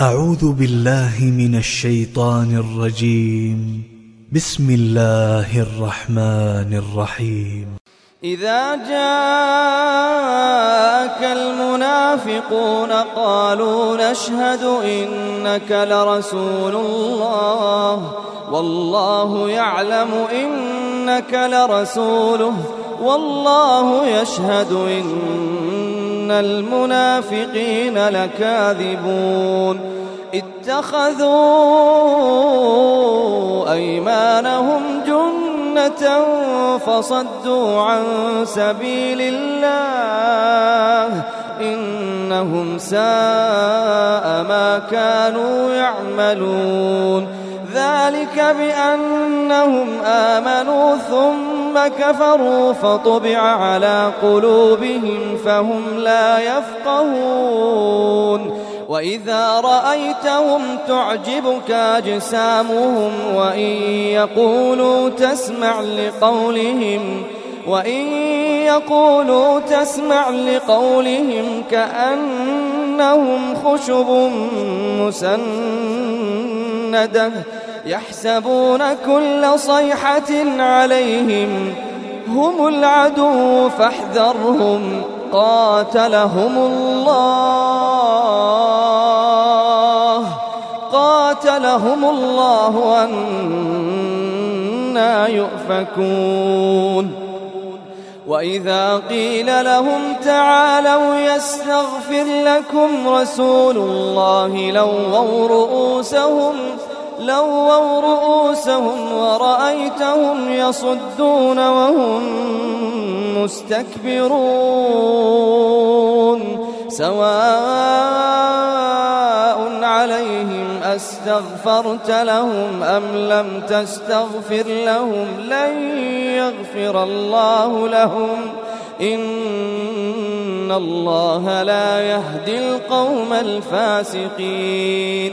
أعوذ بالله من الشيطان الرجيم. بسم الله الرحمن الرحيم. إذا جاءك المنافقون قالوا نشهد إنك لرسول الله. والله يعلم إنك لرسوله. والله يشهد المنافقين لكاذبون اتخذوا أيمانهم جنة فصدوا عن سبيل الله إنهم ساء ما كانوا يعملون ذلك بأنهم آمنوا ثم كفروا فطبع على قلوبهم فهم لا يفقهون. وإذا رأيتهم تعجبك أجسامهم وإن يقولوا تسمع لقولهم وإن يقولوا تسمع لقولهم كأنهم خشب مسندة. يحسبون كل صيحة عليهم هم العدو فاحذرهم قاتلهم الله قاتلهم الله أنا يؤفكون وإذا قيل لهم تعالوا يستغفر لكم رسول الله لووا رؤوسهم لووا رؤوسهم ورأيتهم يصدون وهم مستكبرون. سواء عليهم أستغفرت لهم أم لم تستغفر لهم لن يغفر الله لهم. إن الله لا يهدي القوم الفاسقين.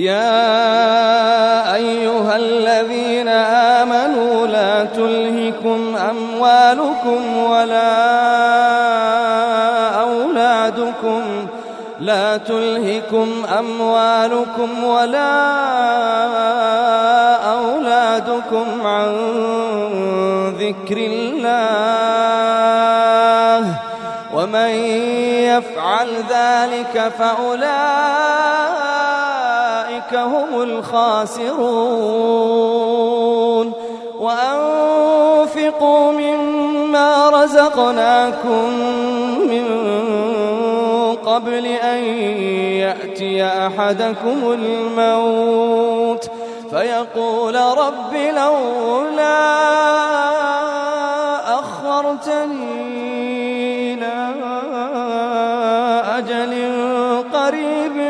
يا أيها الذين آمنوا لا تلهكم أموالكم ولا أولادكم. لا تلهكم أموالكم ولا أولادكم عن ذكر الله. ومن يفعل ذلك فأولئك هم الخاسرون. وأنفقوا مما رزقناكم من قبل أن يأتي أحدكم الموت. فيقول رب لولا أخرتني إلى أجل قريب